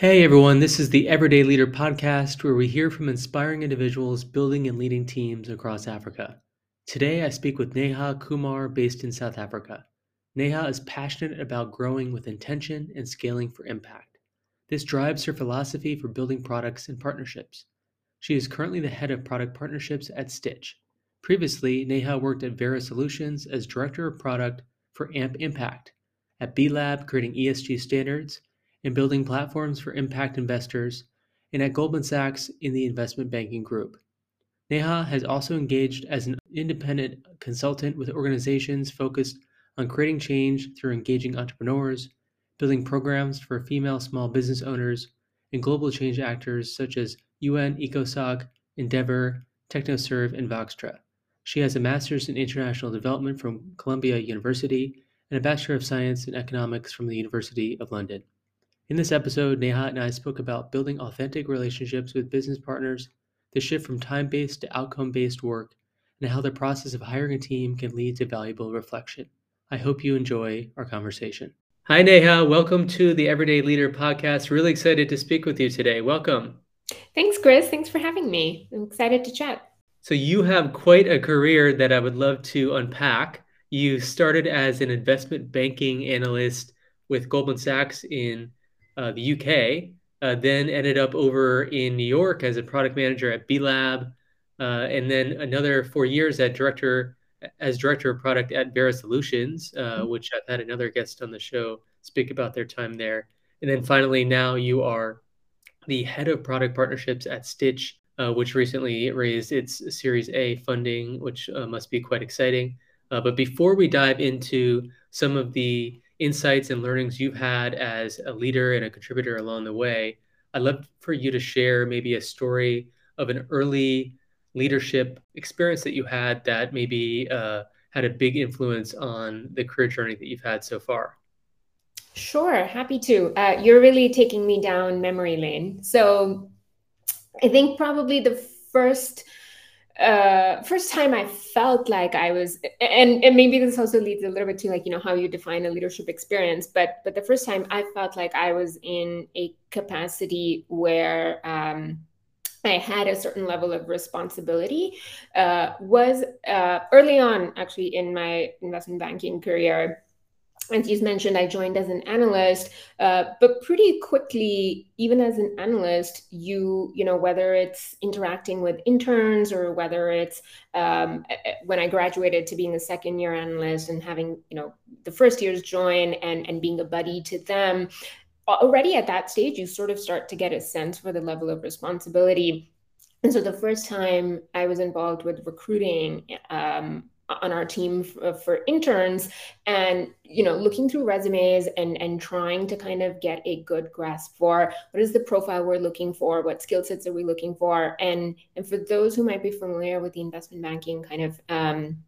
Hey everyone, this is the Everyday Leader podcast where we hear from inspiring individuals building and leading teams across Africa. Today I speak with Neha Kumar based in South Africa. Neha is passionate about growing with intention and scaling for impact. This drives her philosophy for building products and partnerships. She is currently the head of product partnerships at Stitch. Previously, Neha worked at Vera Solutions as director of product for AMP Impact, at B Lab creating ESG standards and building platforms for impact investors, and at Goldman Sachs in the investment banking group. Neha has also engaged as an independent consultant with organizations focused on creating change through engaging entrepreneurs, building programs for female small business owners, and global change actors such as UN, ECOSOC, Endeavor, TechnoServe, and Voxtra. She has a master's in international development from Columbia University and a Bachelor of Science in Economics from the University of London. In this episode, Neha and I spoke about building authentic relationships with business partners, the shift from time based to outcome based work, and how the process of hiring a team can lead to valuable reflection. I hope you enjoy our conversation. Hi, Neha. Welcome to the Everyday Leader podcast. Really excited to speak with you today. Welcome. Thanks, Chris. Thanks for having me. I'm excited to chat. So, you have quite a career that I would love to unpack. You started as an investment banking analyst with Goldman Sachs in uh, the UK, uh, then ended up over in New York as a product manager at B Lab, uh, and then another four years at director as director of product at Vera Solutions, uh, mm-hmm. which I've had another guest on the show speak about their time there. And then finally, now you are the head of product partnerships at Stitch, uh, which recently raised its Series A funding, which uh, must be quite exciting. but before we dive into some of the insights and learnings you've had as a leader and a contributor along the way. I'd love for you to share maybe a story of an early leadership experience that you had that maybe uh, had a big influence on the career journey that you've had so far. Sure, happy to. Uh, you're really taking me down memory lane. So I think probably the first uh, first time I felt like I was, and and maybe this also leads a little bit to like you know how you define a leadership experience, but but the first time I felt like I was in a capacity where um, I had a certain level of responsibility uh, was uh, early on, actually in my investment banking career as you mentioned, I joined as an analyst, uh, but pretty quickly, even as an analyst, you you know whether it's interacting with interns or whether it's um, when I graduated to being a second year analyst and having you know the first years join and and being a buddy to them, already at that stage, you sort of start to get a sense for the level of responsibility. And so the first time I was involved with recruiting um, on our team for, for interns and you know looking through resumes and and trying to kind of get a good grasp for what is the profile we're looking for what skill sets are we looking for. And and for those who might be familiar with the investment banking kind of um,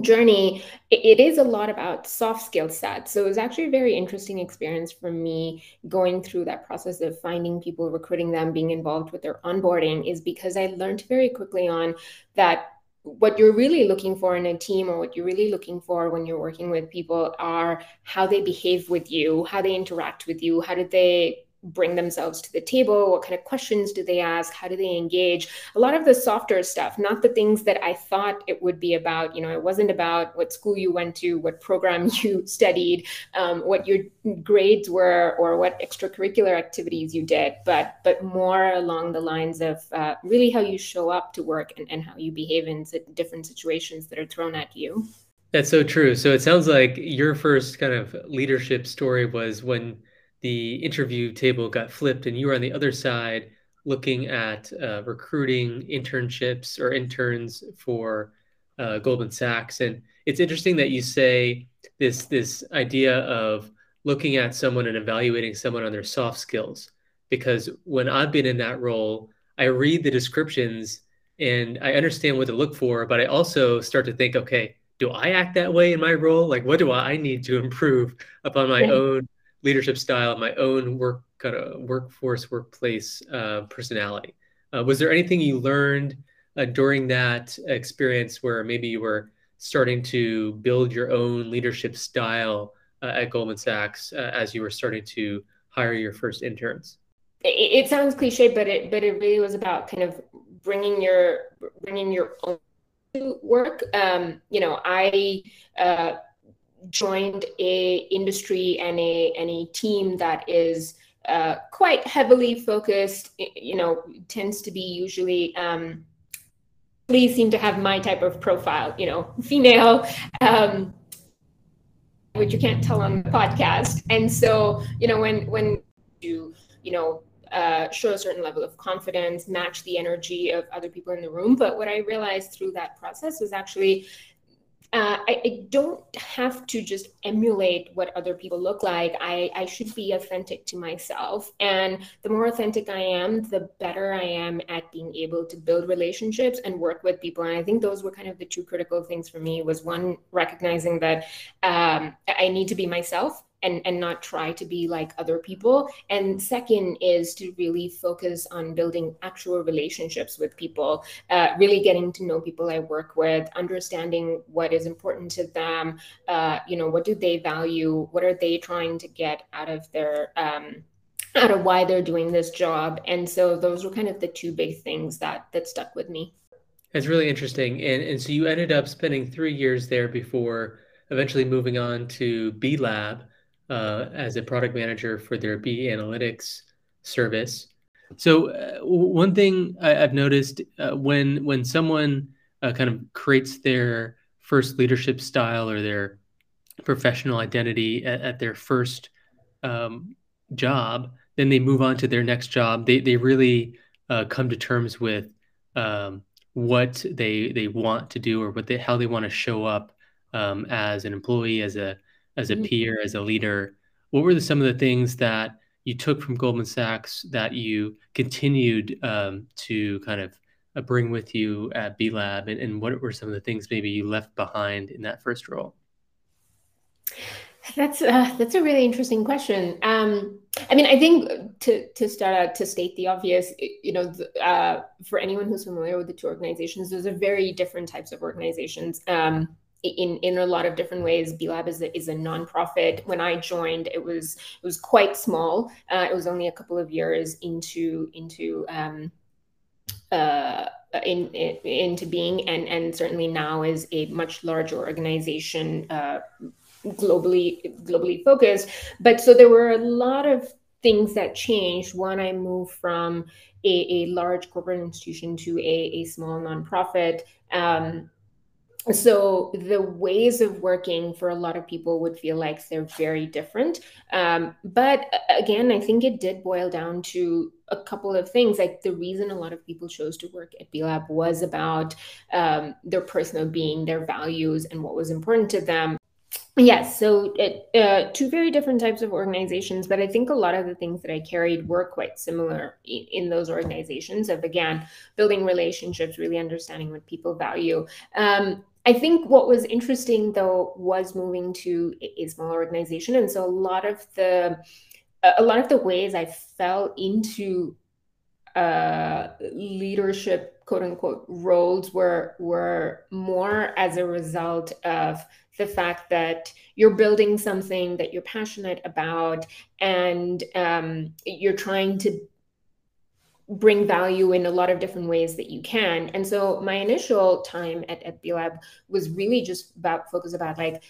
journey it is a lot about soft skill sets. So it was actually a very interesting experience for me going through that process of finding people recruiting them being involved with their onboarding is because i learned very quickly on that what you're really looking for in a team or what you're really looking for when you're working with people are how they behave with you how they interact with you how did they bring themselves to the table? What kind of questions do they ask? How do they engage? A lot of the softer stuff not the things that i thought it would be about. You know it wasn't about what school you went to what program you studied um, what your grades were or what extracurricular activities you did but but more along the lines of uh, really how you show up to work and, and how you behave in different situations that are thrown at you. That's so true. So it sounds like your first kind of leadership story was when the interview table got flipped and you were on the other side looking at uh, recruiting internships or interns for uh, Goldman Sachs. And it's interesting that you say this this idea of looking at someone and evaluating someone on their soft skills. Because when I've been in that role, I read the descriptions and I understand what to look for, but I also start to think, okay, do I act that way in my role? Like, what do I need to improve upon my own leadership style, my own work kind of workforce, workplace uh, personality. Uh, was there anything you learned uh, during that experience where maybe you were starting to build your own leadership style uh, at Goldman Sachs uh, as you were starting to hire your first interns? it, it sounds cliche, but it but it really was about kind of bringing your bringing your own work. Um, you know, I uh, joined a industry and a and a team that is uh, quite heavily focused. You know, tends to be usually. Um, please seem to have my type of profile. You know, female. Um, which you can't tell on the podcast. And so, you know, when when you you know uh, show a certain level of confidence, match the energy of other people in the room. But what I realized through that process was actually uh, I, I, don't have to just emulate what other people look like. I, I should be authentic to myself. And the more authentic I am, the better I am at being able to build relationships and work with people. And I think those were kind of the two critical things for me was one, recognizing that um, I need to be myself and and not try to be like other people. And second is to really focus on building actual relationships with people uh, really getting to know people i work with understanding what is important to them uh, you know what do they value what are they trying to get out of their um, out of why they're doing this job. And so those were kind of the two big things that that stuck with me. It's really interesting. And and so you ended up spending three years there before eventually moving on to b lab uh, as a product manager for their B Analytics service. So uh, one thing I, have noticed uh, when when someone uh, kind of creates their first leadership style or their professional identity at, at their first um, job, then they move on to their next job. They they really uh, come to terms with um, what they they want to do or what they how they want to show up um, as an employee, as a as a mm-hmm. peer, as a leader. What were the, some of the things that you took from Goldman Sachs that you continued um, to kind of uh, bring with you at B Lab, and, and what were some of the things maybe you left behind in that first role? That's uh, that's a really interesting question. Um, I mean, I think to to start out to state the obvious, you know, uh, for anyone who's familiar with the two organizations, those are very different types of organizations. Um, in in a lot of different ways. B Lab is a, is a nonprofit. When I joined, it was it was quite small. Uh, it was only a couple of years into into um, uh, in, in, into being, and and certainly now is a much larger organization, uh, globally globally focused. But so there were a lot of things that changed when I moved from a, a large corporate institution to a, a small nonprofit. Um, so the ways of working for a lot of people would feel like they're very different um, but again i think it did boil down to a couple of things like the reason a lot of people chose to work at b lab was about um, their personal being their values and what was important to them Yes, so it, uh, two very different types of organizations, but I think a lot of the things that I carried were quite similar in, in those organizations. Of again, building relationships, really understanding what people value. Um, I think what was interesting though was moving to a smaller organization, and so a lot of the a lot of the ways I fell into uh, leadership quote unquote roles were were more as a result of the fact that you're building something that you're passionate about and um, you're trying to bring value in a lot of different ways that you can. And so my initial time at, at B-Lab was really just about focus about like,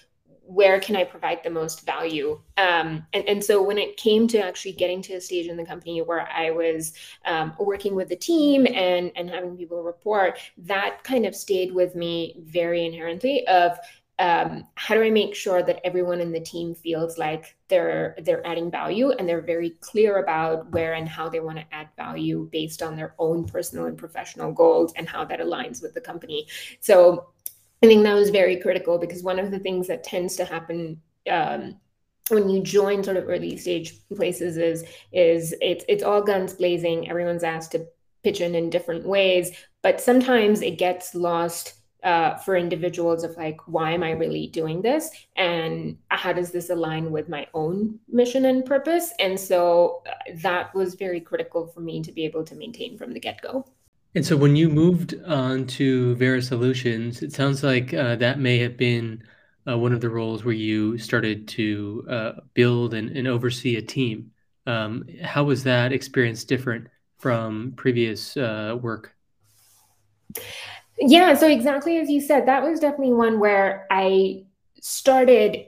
where can I provide the most value? Um, and, and so when it came to actually getting to a stage in the company where I was um, working with the team and, and having people report, that kind of stayed with me very inherently of um, how do I make sure that everyone in the team feels like they're they're adding value and they're very clear about where and how they want to add value based on their own personal and professional goals and how that aligns with the company. So I think that was very critical because one of the things that tends to happen um, when you join sort of early stage places is is it's it's all guns blazing. Everyone's asked to pitch in in different ways, but sometimes it gets lost uh, for individuals of like, why am I really doing this? And how does this align with my own mission and purpose? And so uh, that was very critical for me to be able to maintain from the get go. And so when you moved on to Vera Solutions, it sounds like uh, that may have been uh, one of the roles where you started to uh, build and, and, oversee a team. Um, how was that experience different from previous uh, work? Yeah, so exactly as you said, that was definitely one where I started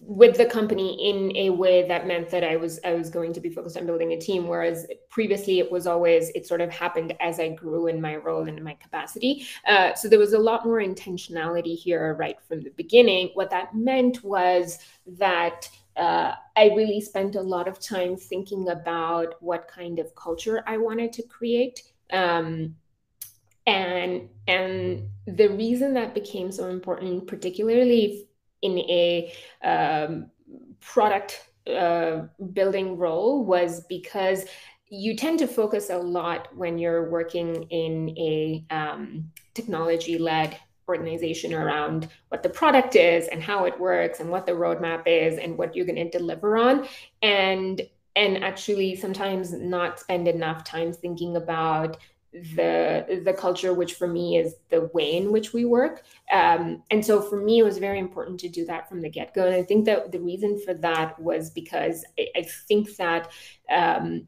with the company in a way that meant that I was I was going to be focused on building a team. Whereas previously it was always it sort of happened as I grew in my role and in my capacity. Uh, so there was a lot more intentionality here right from the beginning. What that meant was that uh, I really spent a lot of time thinking about what kind of culture I wanted to create. Um, and and the reason that became so important, particularly in a um, product uh, building role, was because you tend to focus a lot when you're working in a um, technology led organization around what the product is and how it works and what the roadmap is and what you're going to deliver on. And and actually sometimes not spend enough time thinking about the the culture which for me is the way in which we work. Um, and so for me it was very important to do that from the get-go. And i think that the reason for that was because i, I think that um,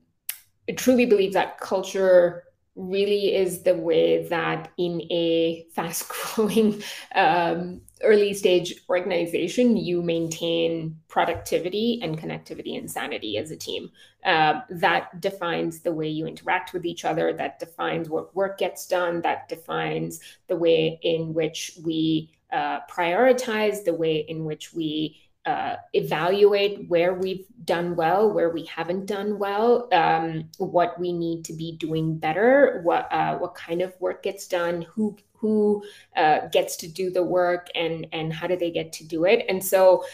i truly believe that culture really is the way that in a fast growing um, early stage organization you maintain productivity and connectivity and sanity as a team. Uh, that defines the way you interact with each other that defines what work gets done that defines the way in which we uh, prioritize the way in which we uh, evaluate where we've done well, where we haven't done well, um, what we need to be doing better, what uh, what kind of work gets done, who who uh, gets to do the work, and and how do they get to do it. And so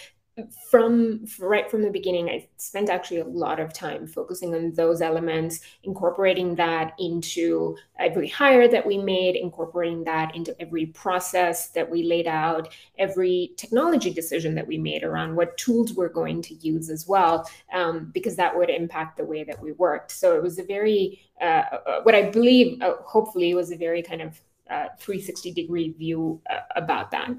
from right from the beginning i spent actually a lot of time focusing on those elements incorporating that into every hire that we made incorporating that into every process that we laid out every technology decision that we made around what tools we're going to use as well um, because that would impact the way that we worked. So it was a very uh, uh what i believe uh, hopefully was a very kind of uh, 360 degree view uh, about that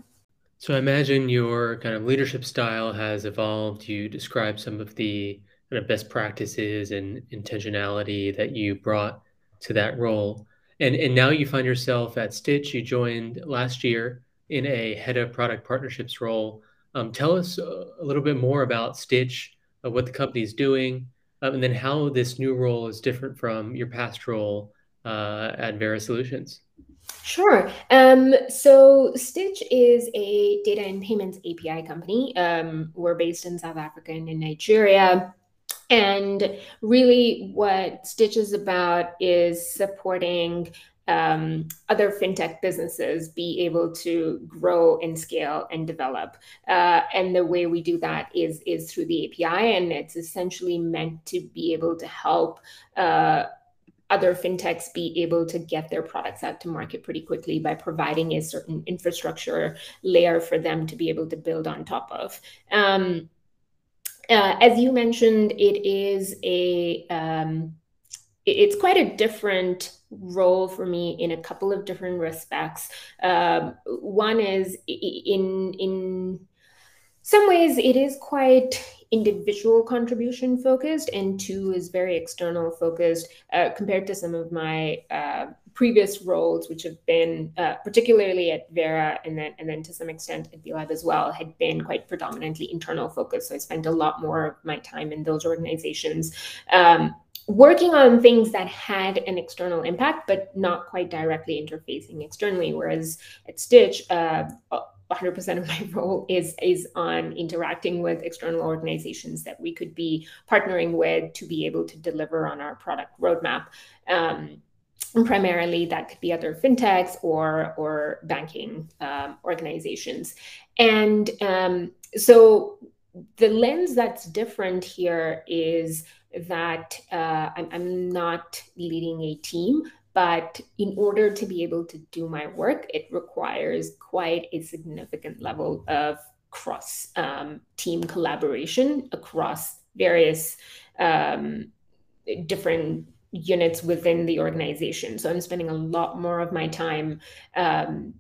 so I imagine your kind of leadership style has evolved. You describe some of the kind of best practices and intentionality that you brought to that role. And and now you find yourself at Stitch. You joined last year in a head of product partnerships role. Um, tell us a little bit more about Stitch, uh, what the company is doing, um, and then how this new role is different from your past role uh, at Vera Solutions. Sure. Um, so Stitch is a data and payments API company. Um, we're based in South Africa and in Nigeria. And really, what Stitch is about is supporting um, other fintech businesses be able to grow and scale and develop. Uh, and the way we do that is is through the API, and it's essentially meant to be able to help. Uh, other fintechs be able to get their products out to market pretty quickly by providing a certain infrastructure layer for them to be able to build on top of. Um, uh, as you mentioned, it is a um, it's quite a different role for me in a couple of different respects. Um, one is in in some ways it is quite individual contribution focused and two is very external focused uh, compared to some of my uh, previous roles which have been uh, particularly at vera and then and then to some extent at B Lab as well had been quite predominantly internal focused. So i spent a lot more of my time in those organizations. Um, working on things that had an external impact but not quite directly interfacing externally whereas at stitch uh, 100% of my role is is on interacting with external organizations that we could be partnering with to be able to deliver on our product roadmap. Um, primarily, that could be other fintechs or or banking um, organizations. And um, so, the lens that's different here is that uh, I'm, I'm not leading a team, but in order to be able to do my work, it requires quite a significant level of cross um, team collaboration across various um, different units within the organization. So I'm spending a lot more of my time um,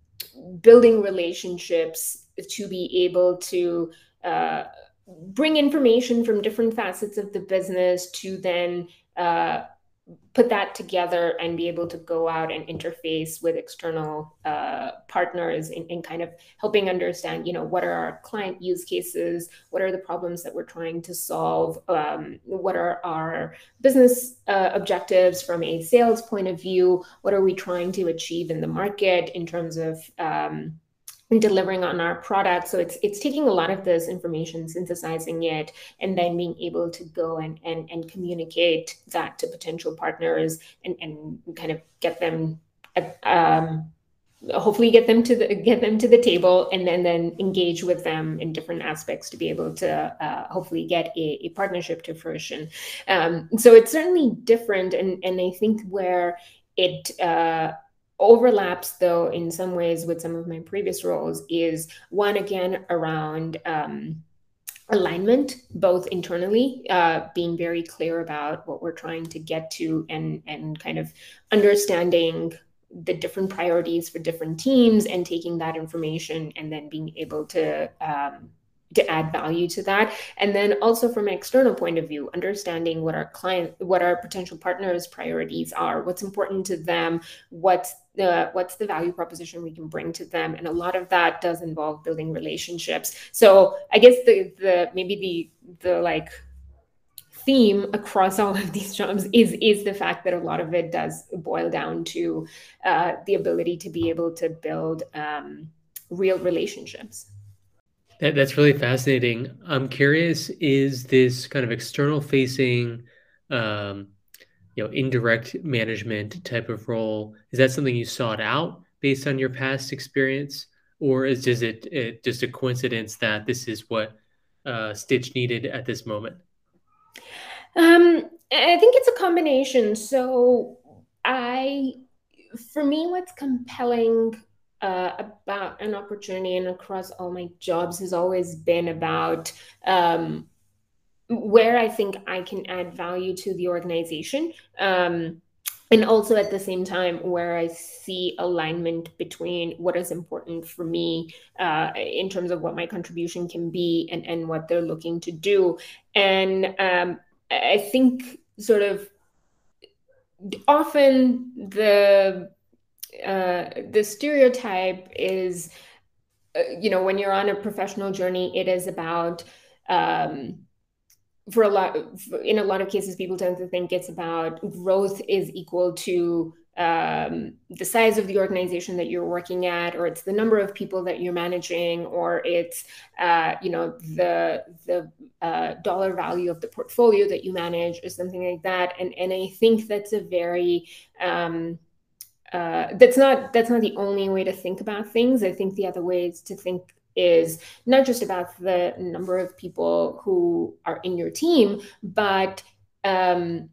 building relationships to be able to uh, bring information from different facets of the business to then uh, put that together and be able to go out and interface with external uh, partners in, in, kind of helping understand you know what are our client use cases what are the problems that we're trying to solve um, what are our business uh, objectives from a sales point of view what are we trying to achieve in the market in terms of um, delivering on our product. So it's it's taking a lot of this information synthesizing it and then being able to go and and, and communicate that to potential partners and and kind of get them um, hopefully get them to the get them to the table and then then engage with them in different aspects to be able to uh, hopefully get a, a, partnership to fruition. Um, so it's certainly different and and i think where it uh, overlaps though in some ways with some of my previous roles is one again around um, alignment both internally uh, being very clear about what we're trying to get to and and kind of understanding the different priorities for different teams and taking that information and then being able to um, to add value to that. And then also from an external point of view understanding what our client what our potential partners priorities are what's important to them what's the what's the value proposition we can bring to them? And a lot of that does involve building relationships. So i guess the the maybe the the like theme across all of these jobs is is the fact that a lot of it does boil down to uh, the ability to be able to build um, real relationships. That, that's really fascinating. I'm curious: is this kind of external facing, um, you know, indirect management type of role? Is that something you sought out based on your past experience, or is, is it, it just a coincidence that this is what uh, Stitch needed at this moment? Um, I think it's a combination. So I, for me, what's compelling uh, about an opportunity and across all my jobs has always been about um, where I think I can add value to the organization. Um, and also at the same time, where I see alignment between what is important for me uh, in terms of what my contribution can be and, and what they're looking to do. And um, I think sort of often the uh, the stereotype is, uh, you know, when you're on a professional journey, it is about, um, for a lot, in a lot of cases, people tend to think it's about growth is equal to um, the size of the organization that you're working at, or it's the number of people that you're managing, or it's uh, you know the the uh, dollar value of the portfolio that you manage, or something like that. And and I think that's a very um, uh, that's not that's not the only way to think about things. I think the other ways to think is not just about the number of people who are in your team, but um,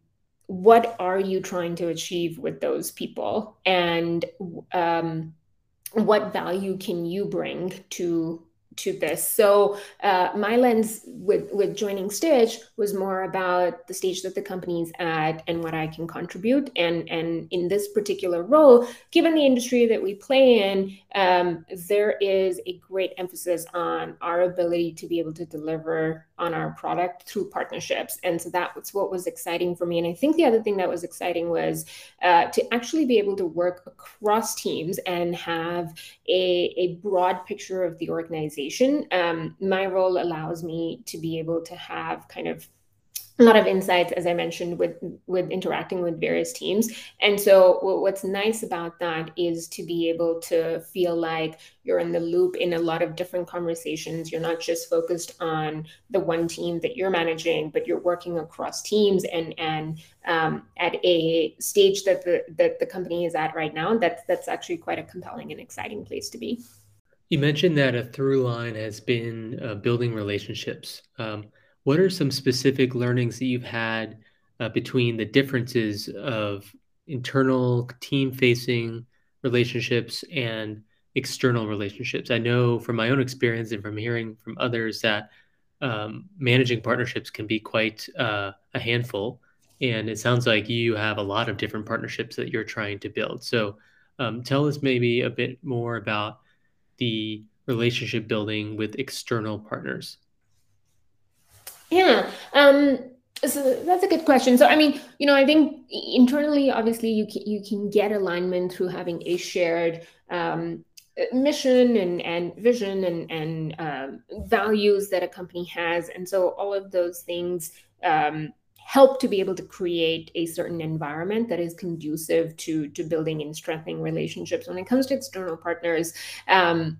what are you trying to achieve with those people, and um, what value can you bring to to this. So uh, my lens with with joining Stitch was more about the stage that the company's at and what I can contribute. And and in this particular role, given the industry that we play in, um, there is a great emphasis on our ability to be able to deliver on our product through partnerships. And so that was what was exciting for me. And I think the other thing that was exciting was uh, to actually be able to work across teams and have a, a broad picture of the organization. Um, my role allows me to be able to have kind of a lot of insights as i mentioned with with interacting with various teams. And so what's nice about that is to be able to feel like you're in the loop in a lot of different conversations. You're not just focused on the one team that you're managing but you're working across teams and and um, at a stage that the that the company is at right now that's that's actually quite a compelling and exciting place to be. You mentioned that a through line has been uh, building relationships. Um, what are some specific learnings that you've had uh, between the differences of internal team facing relationships and external relationships? I know from my own experience and from hearing from others that um, managing partnerships can be quite uh, a handful. And it sounds like you have a lot of different partnerships that you're trying to build. So um, tell us maybe a bit more about the relationship building with external partners. Yeah. Um, so that's a good question. So I mean, you know, I think internally, obviously, you can, you can get alignment through having a shared um, mission and and vision and and um, values that a company has, and so all of those things um, help to be able to create a certain environment that is conducive to to building and strengthening relationships. When it comes to external partners. Um,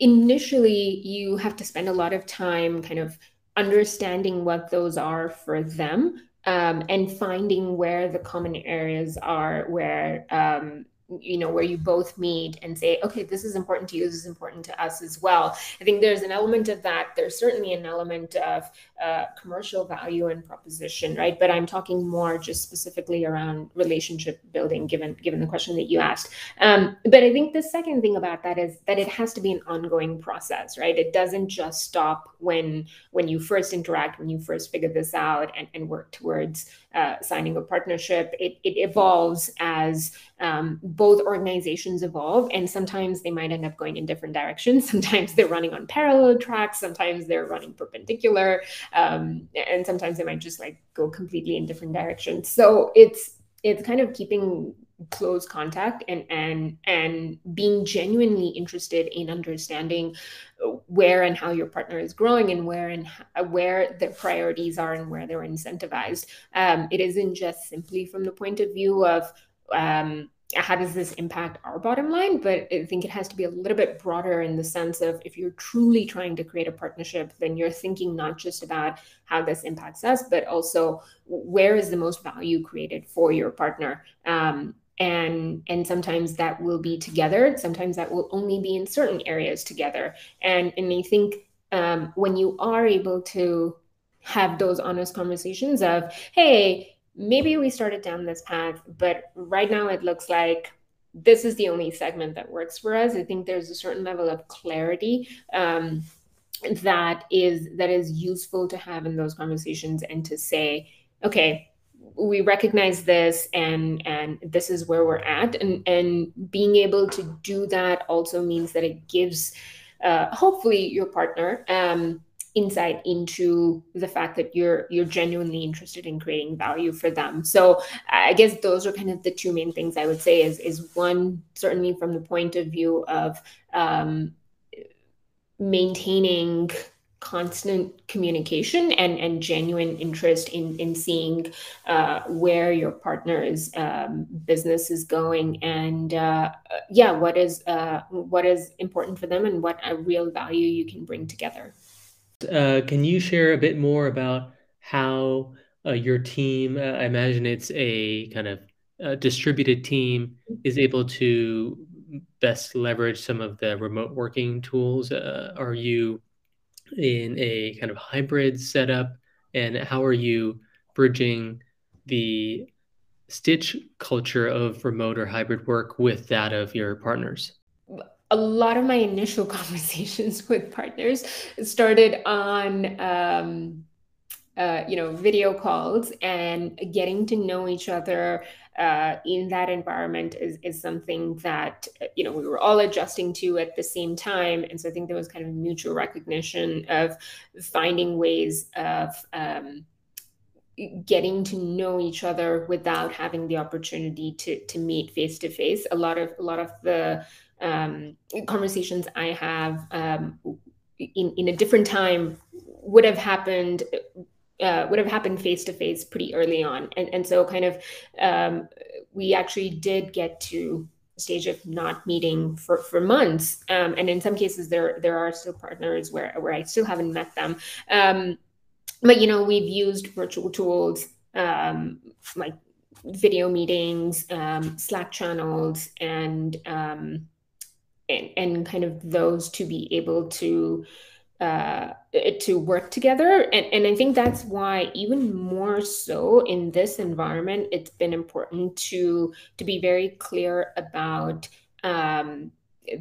initially you have to spend a lot of time kind of understanding what those are for them um, and finding where the common areas are where um, you know where you both meet and say okay this is important to you this is important to us as well. I think there's an element of that. There's certainly an element of uh, commercial value and proposition right? But i'm talking more just specifically around relationship building given given the question that you asked. Um, but i think the second thing about that is that it has to be an ongoing process right? It doesn't just stop when when you first interact when you first figure this out and, and work towards uh, signing a partnership. It, it evolves as um, both organizations evolve and sometimes they might end up going in different directions. Sometimes they're running on parallel tracks sometimes they're running perpendicular um, and sometimes they might just like go completely in different directions. So it's it's kind of keeping close contact and and and being genuinely interested in understanding where and how your partner is growing and where and where their priorities are and where they're incentivized. Um, it isn't just simply from the point of view of um, how does this impact our bottom line? But I think it has to be a little bit broader in the sense of if you're truly trying to create a partnership, then you're thinking not just about how this impacts us, but also where is the most value created for your partner. Um, and and sometimes that will be together. Sometimes that will only be in certain areas together. And and I think um, when you are able to have those honest conversations of, hey, maybe we started down this path, but right now it looks like this is the only segment that works for us. I think there's a certain level of clarity um, that is that is useful to have in those conversations and to say, okay, we recognize this and and this is where we're at and and being able to do that also means that it gives uh, hopefully your partner um, insight into the fact that you're you're genuinely interested in creating value for them. So i guess those are kind of the two main things i would say is is one certainly from the point of view of um, maintaining constant communication and and genuine interest in in seeing uh, where your partner's um, business is going and uh, yeah what is uh, what is important for them and what a real value you can bring together uh, can you share a bit more about how uh, your team, uh, I imagine it's a kind of uh, distributed team, is able to best leverage some of the remote working tools? Uh, are you in a kind of hybrid setup? And how are you bridging the Stitch culture of remote or hybrid work with that of your partners? A lot of my initial conversations with partners started on um, uh, you know video calls and getting to know each other uh, in that environment is, is something that you know we were all adjusting to at the same time. And so i think there was kind of mutual recognition of finding ways of um, getting to know each other without having the opportunity to to meet face to face. A lot of a lot of the um, conversations I have um, in in a different time would have happened uh, would have happened face to face pretty early on, and and so kind of um, we actually did get to stage of not meeting for for months, um, and in some cases there there are still partners where where I still haven't met them, um, but you know we've used virtual tools um, like video meetings, um, Slack channels, and um, and, and kind of those to be able to uh, to work together. And, and I think that's why even more so in this environment, it's been important to to be very clear about um,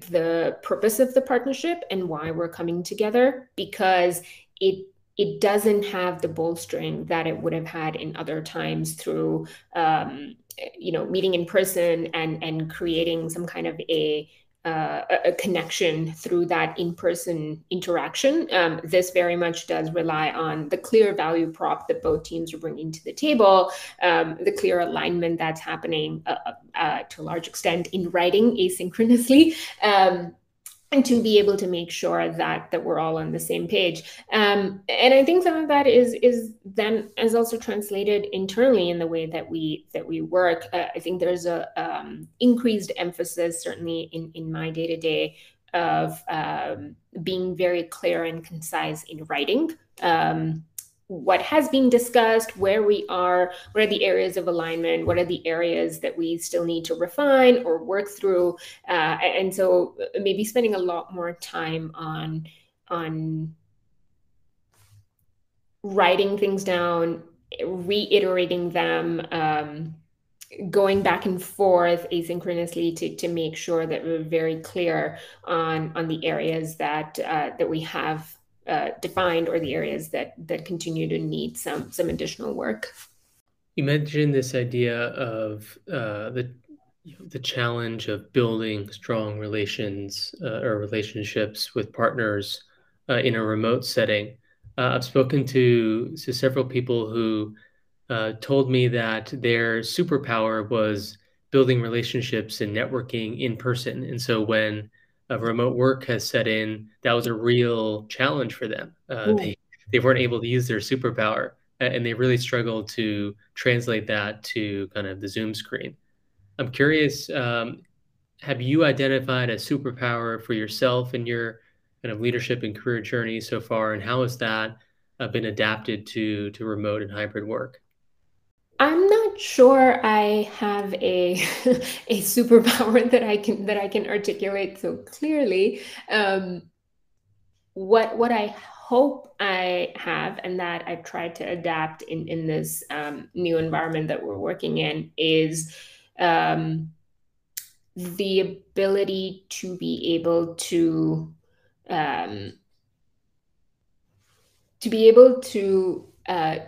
the purpose of the partnership and why we're coming together because it it doesn't have the bolstering that it would have had in other times through um, you know meeting in person and and creating some kind of a uh, a, connection through that in-person interaction. Um, this very much does rely on the clear value prop that both teams are bringing to the table, um, the clear alignment that's happening uh, uh, to a large extent in writing asynchronously. Um, and to be able to make sure that that we're all on the same page. Um, and i think some of that is is then is also translated internally in the way that we that we work. Uh, i think there's a um, increased emphasis certainly in in my day to day of um, being very clear and concise in writing. Um, what has been discussed, where we are, what are the areas of alignment, what are the areas that we still need to refine or work through, uh, and so uh, maybe spending a lot more time on on writing things down, reiterating them. Um, going back and forth asynchronously to, to make sure that we're very clear on on the areas that uh, that we have uh, defined or the areas that that continue to need some some additional work. You mentioned this idea of uh, the you know, the challenge of building strong relations uh, or relationships with partners uh, in a remote setting. Uh, I've spoken to to several people who uh, told me that their superpower was building relationships and networking in person, and so when of remote work has set in, that was a real challenge for them. Uh, they, they weren't able to use their superpower and they really struggled to translate that to kind of the Zoom screen. I'm curious, um, have you identified a superpower for yourself in your kind of leadership and career journey so far, and how has that uh, been adapted to to remote and hybrid work? I'm not sure I have a a superpower that I can that I can articulate so clearly. Um, what what I hope I have, and that I've tried to adapt in in this um, new environment that we're working in, is um, the ability to be able to um, to be able to uh,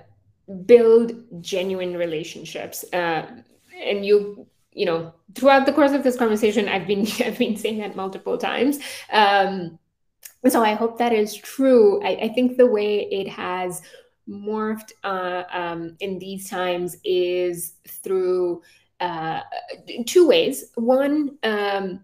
build genuine relationships uh, and you you know throughout the course of this conversation i've been i've been saying that multiple times. Um, so i hope that is true. I, I think the way it has morphed uh, um, in these times is through uh, two ways. One um,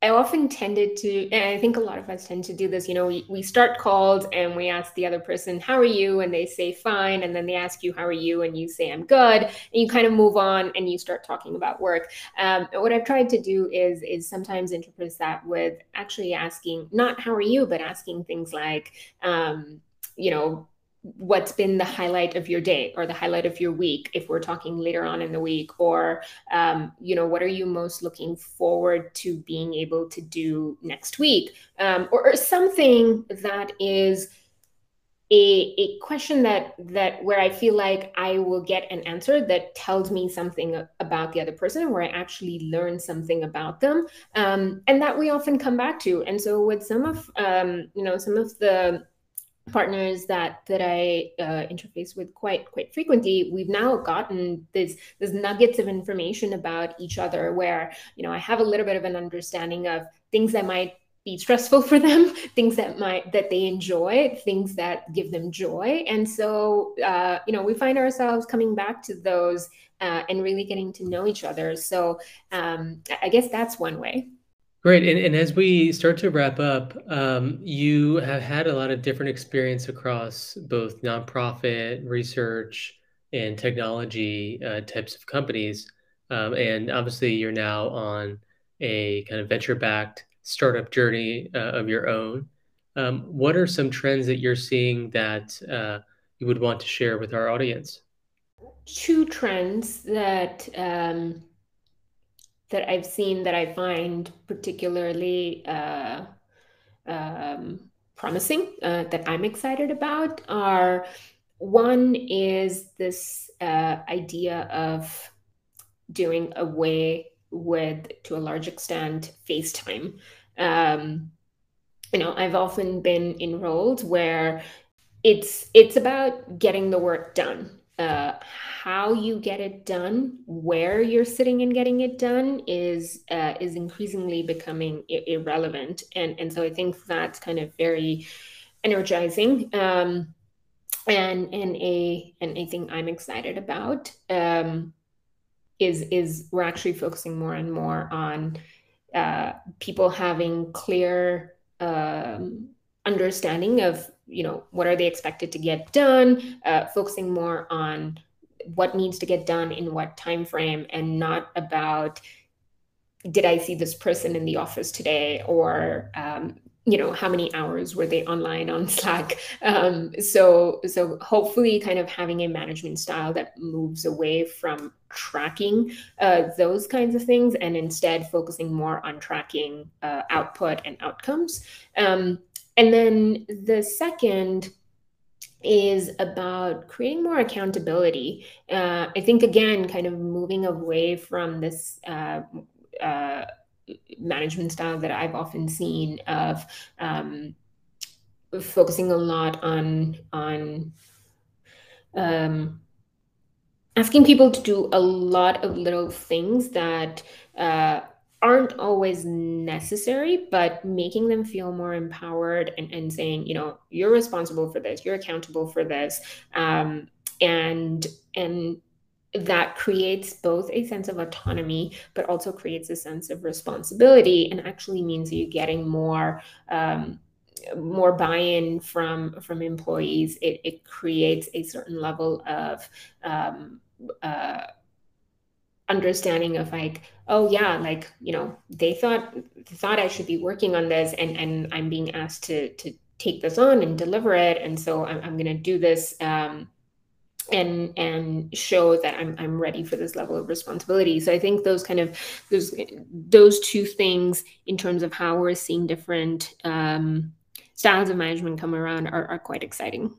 I often tended to, and I think a lot of us tend to do this. You know, we, we start calls and we ask the other person, How are you? And they say, Fine. And then they ask you, How are you? And you say, I'm good. And you kind of move on and you start talking about work. Um, what I've tried to do is, is sometimes interpret that with actually asking, not how are you, but asking things like, um, you know, what's been the highlight of your day or the highlight of your week if we're talking later on in the week? Or um, you know what are you most looking forward to being able to do next week? Um, or, or, something that is a, a question that that where i feel like i will get an answer that tells me something about the other person where i actually learn something about them um, and that we often come back to. And so with some of um, you know some of the partners that that I uh, interface with quite quite frequently, we've now gotten this this nuggets of information about each other. Where you know I have a little bit of an understanding of things that might be stressful for them, things that might that they enjoy, things that give them joy, and so uh, you know we find ourselves coming back to those uh, and really getting to know each other. So um, I guess that's one way. Great. And, and as we start to wrap up, um, you have had a lot of different experience across both nonprofit, research, and technology uh, types of companies. Um, and obviously, you're now on a kind of venture backed startup journey uh, of your own. Um, what are some trends that you're seeing that uh, you would want to share with our audience? Two trends that um, that I've seen that I find particularly uh, um, promising uh, that I'm excited about are one is this uh, idea of doing away with, to a large extent, FaceTime. Um, you know, I've often been in roles where it's it's about getting the work done uh, how you get it done, where you're sitting and getting it done is uh, is increasingly becoming irrelevant, and and so I think that's kind of very energizing. Um, and and a and a thing I'm excited about um, is is we're actually focusing more and more on uh, people having clear um, understanding of you know what are they expected to get done uh, focusing more on what needs to get done in what time frame and not about did i see this person in the office today or um, you know how many hours were they online on slack? Um, so so hopefully kind of having a management style that moves away from tracking uh, those kinds of things and instead focusing more on tracking uh, output and outcomes. Um, and then the second is about creating more accountability. Uh, I think, again, kind of moving away from this uh, uh, management style that I've often seen of um, focusing a lot on on um, asking people to do a lot of little things that uh, aren't always necessary, but making them feel more empowered and, and saying, you know, you're responsible for this, you're accountable for this. Um, and and that creates both a sense of autonomy, but also creates a sense of responsibility and actually means you're getting more um, more buy-in from from employees. It, it creates a certain level of um, uh, understanding of like oh yeah like you know they thought thought i should be working on this and and i'm being asked to to take this on and deliver it and so i'm, I'm going to do this um, and and show that I'm I'm ready for this level of responsibility. So I think those kind of those those two things in terms of how we're seeing different um, styles of management come around are, are quite exciting.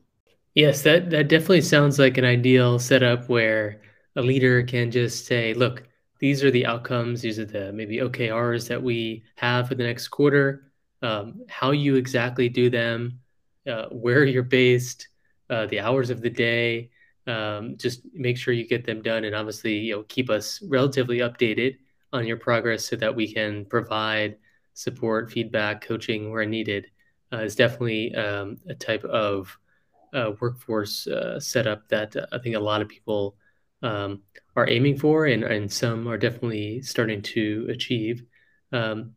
Yes, that that definitely sounds like an ideal setup where a leader can just say, look, these are the outcomes, these are the maybe OKRs that we have for the next quarter, um, how you exactly do them, uh, where you're based, uh, the hours of the day. Um, just make sure you get them done, and obviously, you know, keep us relatively updated on your progress so that we can provide support, feedback, coaching where needed. Uh, is definitely um, a type of uh, workforce uh, setup that I think a lot of people um, are aiming for, and, and some are definitely starting to achieve. Um,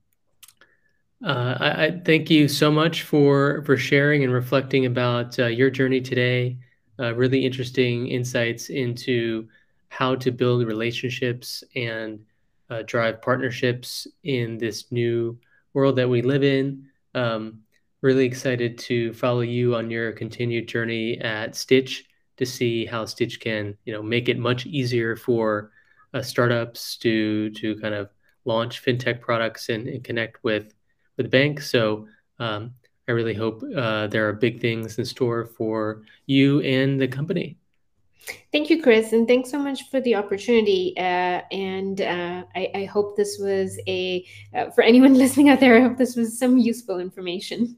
uh, I, I, thank you so much for for sharing and reflecting about uh, your journey today. Uh, really interesting insights into how to build relationships and uh, drive partnerships in this new world that we live in. Um, really excited to follow you on your continued journey at Stitch to see how Stitch can, you know, make it much easier for uh, startups to to kind of launch fintech products and, and connect with with banks. So um, I really hope uh, there are big things in store for you and the company. Thank you, Chris, and thanks so much for the opportunity. Uh, and uh, I, I, hope this was a uh, for anyone listening out there. I hope this was some useful information.